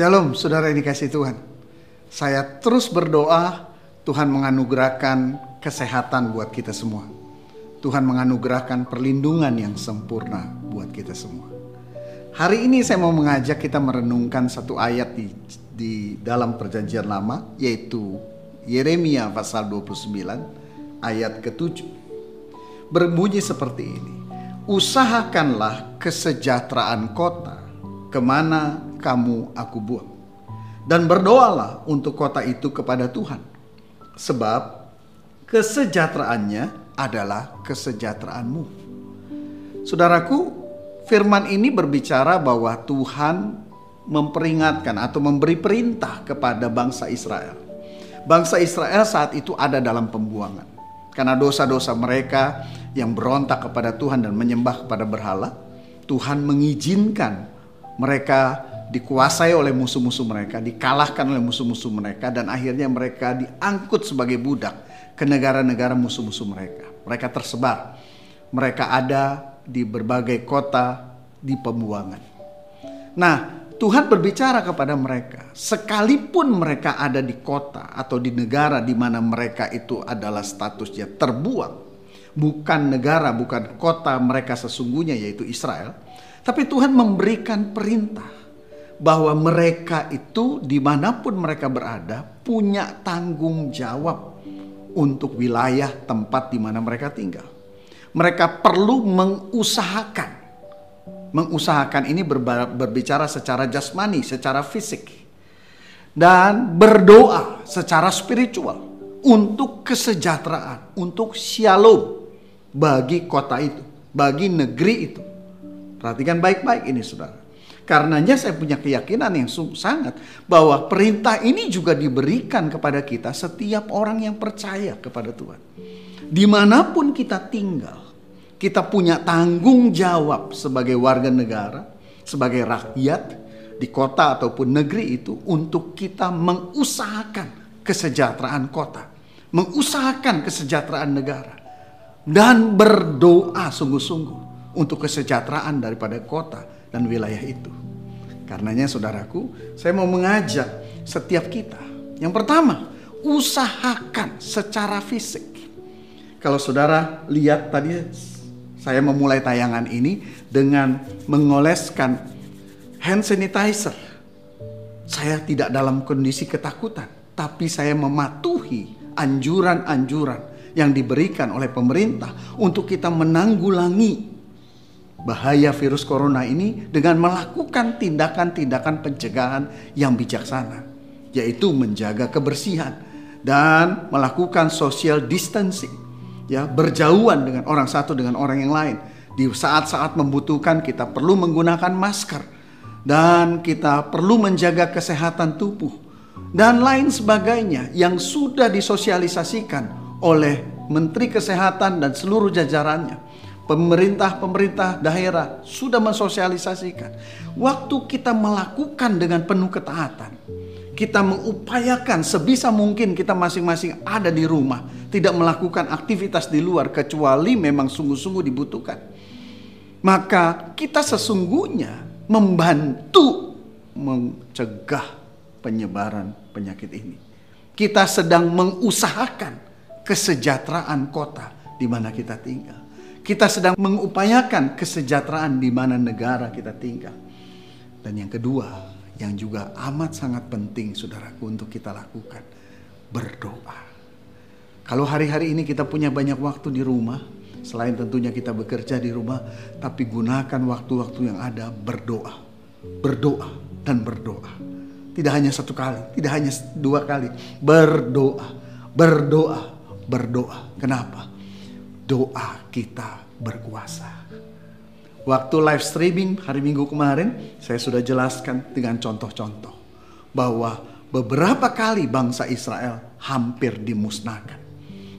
Shalom, saudara yang dikasih Tuhan. Saya terus berdoa Tuhan menganugerahkan kesehatan buat kita semua. Tuhan menganugerahkan perlindungan yang sempurna buat kita semua. Hari ini saya mau mengajak kita merenungkan satu ayat di, di dalam perjanjian lama yaitu Yeremia pasal 29 ayat ke-7. Berbunyi seperti ini. Usahakanlah kesejahteraan kota ke mana kamu aku buang. Dan berdoalah untuk kota itu kepada Tuhan. Sebab kesejahteraannya adalah kesejahteraanmu. Saudaraku, firman ini berbicara bahwa Tuhan memperingatkan atau memberi perintah kepada bangsa Israel. Bangsa Israel saat itu ada dalam pembuangan. Karena dosa-dosa mereka yang berontak kepada Tuhan dan menyembah kepada berhala, Tuhan mengizinkan mereka dikuasai oleh musuh-musuh mereka, dikalahkan oleh musuh-musuh mereka, dan akhirnya mereka diangkut sebagai budak ke negara-negara musuh-musuh mereka. Mereka tersebar, mereka ada di berbagai kota di pembuangan. Nah, Tuhan berbicara kepada mereka, sekalipun mereka ada di kota atau di negara di mana mereka itu adalah statusnya terbuang, bukan negara, bukan kota mereka sesungguhnya, yaitu Israel tapi Tuhan memberikan perintah bahwa mereka itu di mana pun mereka berada punya tanggung jawab untuk wilayah tempat di mana mereka tinggal. Mereka perlu mengusahakan. Mengusahakan ini berbicara secara jasmani, secara fisik. Dan berdoa secara spiritual untuk kesejahteraan, untuk shalom bagi kota itu, bagi negeri itu. Perhatikan baik-baik ini saudara. Karenanya saya punya keyakinan yang sangat bahwa perintah ini juga diberikan kepada kita setiap orang yang percaya kepada Tuhan. Di mana pun kita tinggal, kita punya tanggung jawab sebagai warga negara, sebagai rakyat di kota ataupun negeri itu untuk kita mengusahakan kesejahteraan kota, mengusahakan kesejahteraan negara, dan berdoa sungguh-sungguh untuk kesejahteraan daripada kota dan wilayah itu. Karenanya saudaraku, saya mau mengajak setiap kita. Yang pertama, usahakan secara fisik. Kalau saudara lihat tadi saya memulai tayangan ini dengan mengoleskan hand sanitizer. Saya tidak dalam kondisi ketakutan, tapi saya mematuhi anjuran-anjuran yang diberikan oleh pemerintah untuk kita menanggulangi bahaya virus corona ini dengan melakukan tindakan-tindakan pencegahan yang bijaksana, yaitu menjaga kebersihan dan melakukan social distancing, ya berjauhan dengan orang satu dengan orang yang lain. Di saat-saat membutuhkan kita perlu menggunakan masker dan kita perlu menjaga kesehatan tubuh dan lain sebagainya yang sudah disosialisasikan oleh Menteri Kesehatan dan seluruh jajarannya pemerintah-pemerintah daerah sudah mensosialisasikan. Waktu kita melakukan dengan penuh ketaatan, kita mengupayakan sebisa mungkin kita masing-masing ada di rumah, tidak melakukan aktivitas di luar kecuali memang sungguh-sungguh dibutuhkan. Maka kita sesungguhnya membantu mencegah penyebaran penyakit ini. Kita sedang mengusahakan kesejahteraan kota di mana kita tinggal. Kita sedang mengupayakan kesejahteraan di mana negara kita tinggal. Dan yang kedua, yang juga amat sangat penting saudaraku untuk kita lakukan, berdoa. Kalau hari-hari ini kita punya banyak waktu di rumah, selain tentunya kita bekerja di rumah, tapi gunakan waktu-waktu yang ada berdoa. Berdoa dan berdoa. Tidak hanya satu kali, tidak hanya dua kali. Berdoa, berdoa, berdoa. Kenapa? Doa kita berkuasa. Waktu live streaming hari Minggu kemarin, saya sudah jelaskan dengan contoh-contoh bahwa beberapa kali bangsa Israel hampir dimusnahkan.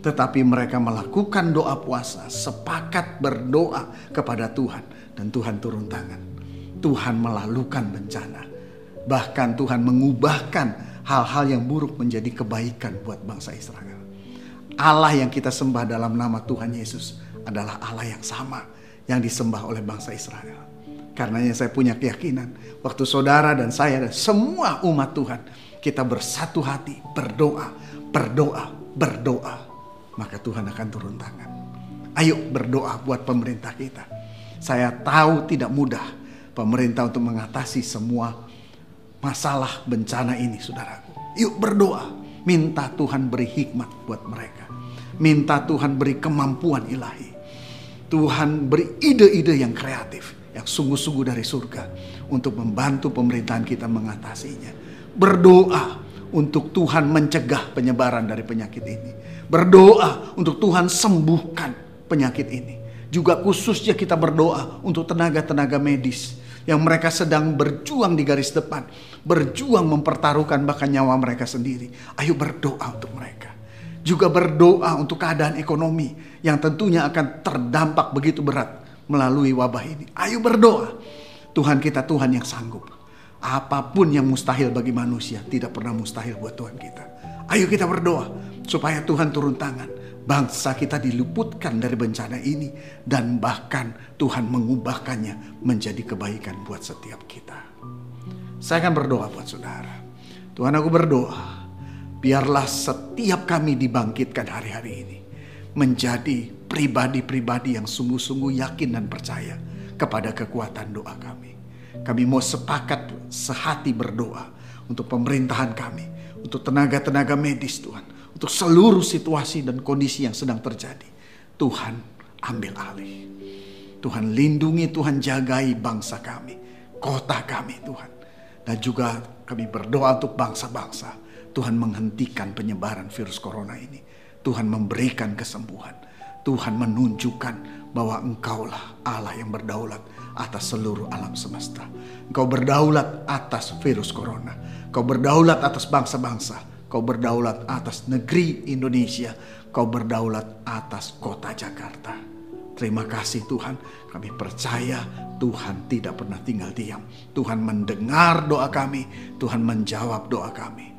Tetapi mereka melakukan doa puasa, sepakat berdoa kepada Tuhan, dan Tuhan turun tangan. Tuhan melalukan bencana, bahkan Tuhan mengubahkan hal-hal yang buruk menjadi kebaikan buat bangsa Israel. Allah yang kita sembah dalam nama Tuhan Yesus adalah Allah yang sama yang disembah oleh bangsa Israel. Karenanya saya punya keyakinan waktu saudara dan saya dan semua umat Tuhan kita bersatu hati, berdoa, berdoa, berdoa, maka Tuhan akan turun tangan. Ayo berdoa buat pemerintah kita. Saya tahu tidak mudah pemerintah untuk mengatasi semua masalah bencana ini, saudaraku. Yuk berdoa, minta Tuhan beri hikmat buat mereka. Minta Tuhan beri kemampuan ilahi. Tuhan beri ide-ide yang kreatif, yang sungguh-sungguh dari surga untuk membantu pemerintahan kita mengatasinya. Berdoa untuk Tuhan mencegah penyebaran dari penyakit ini. Berdoa untuk Tuhan sembuhkan penyakit ini. Juga khususnya kita berdoa untuk tenaga-tenaga medis yang mereka sedang berjuang di garis depan, berjuang mempertaruhkan bahkan nyawa mereka sendiri. Ayo berdoa untuk mereka. Juga berdoa untuk keadaan ekonomi yang tentunya akan terdampak begitu berat melalui wabah ini. Ayo berdoa. Tuhan kita Tuhan yang sanggup. Apa pun yang mustahil bagi manusia tidak pernah mustahil buat Tuhan kita. Ayo kita berdoa supaya Tuhan turun tangan bangsa kita diluputkan dari bencana ini dan bahkan Tuhan mengubahkannya menjadi kebaikan buat setiap kita. Saya akan berdoa buat saudara. Tuhan aku berdoa, biarlah setiap kami dibangkitkan hari-hari ini menjadi pribadi-pribadi yang sungguh-sungguh yakin dan percaya kepada kekuatan doa kami. Kami mau sepakat sehati berdoa untuk pemerintahan kami, untuk tenaga-tenaga medis Tuhan, untuk seluruh situasi dan kondisi yang sedang terjadi. Tuhan ambil alih. Tuhan lindungi, Tuhan jagai bangsa kami, kota kami Tuhan. Dan juga kami berdoa untuk bangsa-bangsa. Tuhan menghentikan penyebaran virus corona ini. Tuhan memberikan kesembuhan. Tuhan menunjukkan bahwa engkaulah Allah yang berdaulat atas seluruh alam semesta. Engkau berdaulat atas virus corona. Engkau berdaulat atas bangsa-bangsa Kau berdaulat atas negeri Indonesia. Kau berdaulat atas kota Jakarta. Terima kasih Tuhan. Kami percaya Tuhan tidak pernah tinggal diam. Tuhan mendengar doa kami. Tuhan menjawab doa kami.